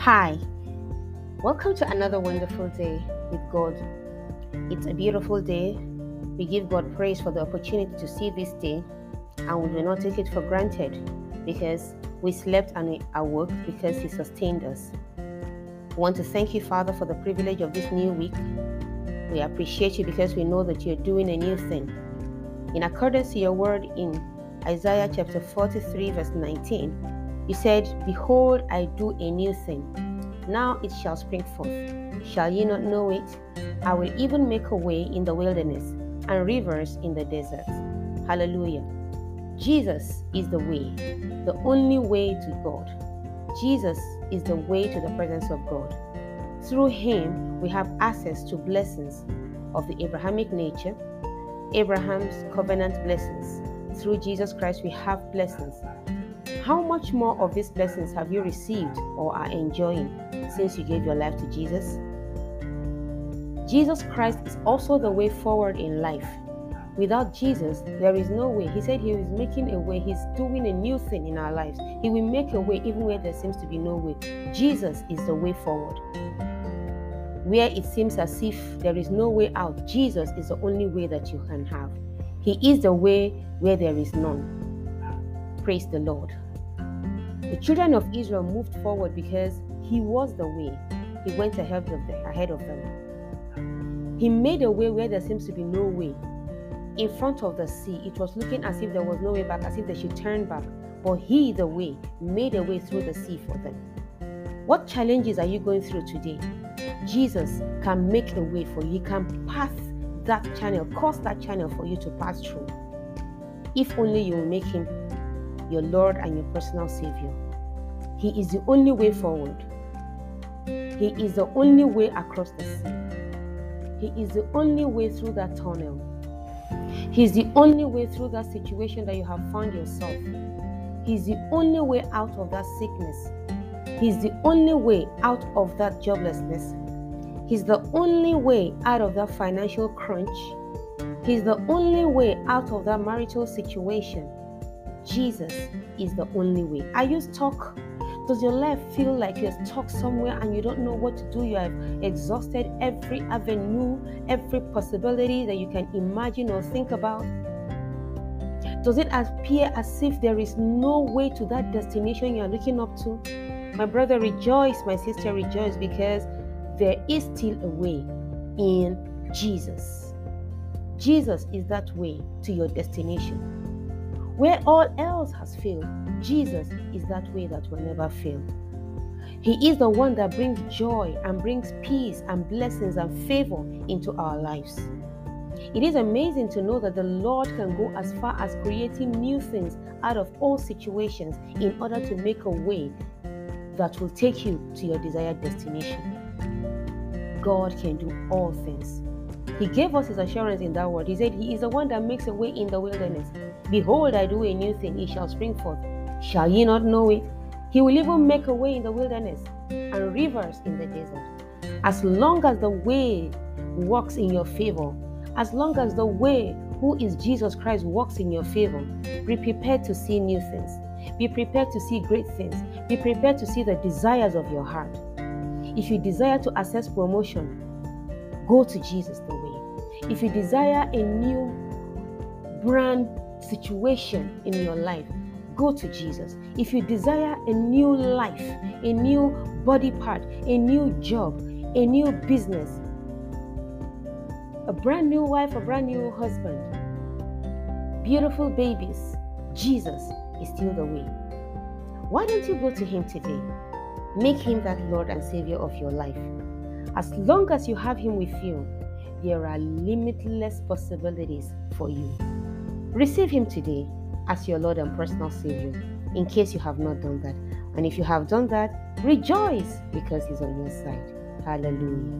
Hi, welcome to another wonderful day with God. It's a beautiful day. We give God praise for the opportunity to see this day, and we do not take it for granted because we slept and we awoke because He sustained us. We want to thank you, Father, for the privilege of this new week. We appreciate you because we know that you're doing a new thing. In accordance to your word in Isaiah chapter 43, verse 19, you said, Behold, I do a new thing. Now it shall spring forth. Shall ye not know it? I will even make a way in the wilderness and rivers in the desert. Hallelujah. Jesus is the way, the only way to God. Jesus is the way to the presence of God. Through him, we have access to blessings of the Abrahamic nature, Abraham's covenant blessings. Through Jesus Christ, we have blessings how much more of these blessings have you received or are enjoying since you gave your life to Jesus? Jesus Christ is also the way forward in life. Without Jesus, there is no way. He said He is making a way. He's doing a new thing in our lives. He will make a way even where there seems to be no way. Jesus is the way forward. Where it seems as if there is no way out, Jesus is the only way that you can have. He is the way where there is none. Praise the Lord. The children of Israel moved forward because He was the way. He went ahead of them. Ahead of them. He made a way where there seems to be no way. In front of the sea, it was looking as if there was no way back, as if they should turn back. But He, the way, made a way through the sea for them. What challenges are you going through today? Jesus can make a way for you. He can pass that channel, cause that channel for you to pass through. If only you will make Him your Lord and your personal Savior. He is the only way forward. He is the only way across the sea. He is the only way through that tunnel. He is the only way through that situation that you have found yourself. He is the only way out of that sickness. He is the only way out of that joblessness. He's the only way out of that financial crunch. He's the only way out of that marital situation. Jesus is the only way. Are you stuck? Does your life feel like you're stuck somewhere and you don't know what to do? You have exhausted every avenue, every possibility that you can imagine or think about? Does it appear as if there is no way to that destination you are looking up to? My brother, rejoice. My sister, rejoice because there is still a way in Jesus. Jesus is that way to your destination. Where all else has failed, Jesus is that way that will never fail. He is the one that brings joy and brings peace and blessings and favor into our lives. It is amazing to know that the Lord can go as far as creating new things out of all situations in order to make a way that will take you to your desired destination. God can do all things. He gave us his assurance in that word. He said, He is the one that makes a way in the wilderness. Behold, I do a new thing, it shall spring forth. Shall ye not know it? He will even make a way in the wilderness and rivers in the desert. As long as the way works in your favor, as long as the way, who is Jesus Christ, works in your favor, be prepared to see new things. Be prepared to see great things. Be prepared to see the desires of your heart. If you desire to access promotion, go to Jesus the way. If you desire a new brand situation in your life, go to Jesus. If you desire a new life, a new body part, a new job, a new business, a brand new wife, a brand new husband, beautiful babies, Jesus is still the way. Why don't you go to Him today? Make Him that Lord and Savior of your life. As long as you have Him with you, there are limitless possibilities for you. Receive Him today as your Lord and personal Savior, in case you have not done that. And if you have done that, rejoice because He's on your side. Hallelujah.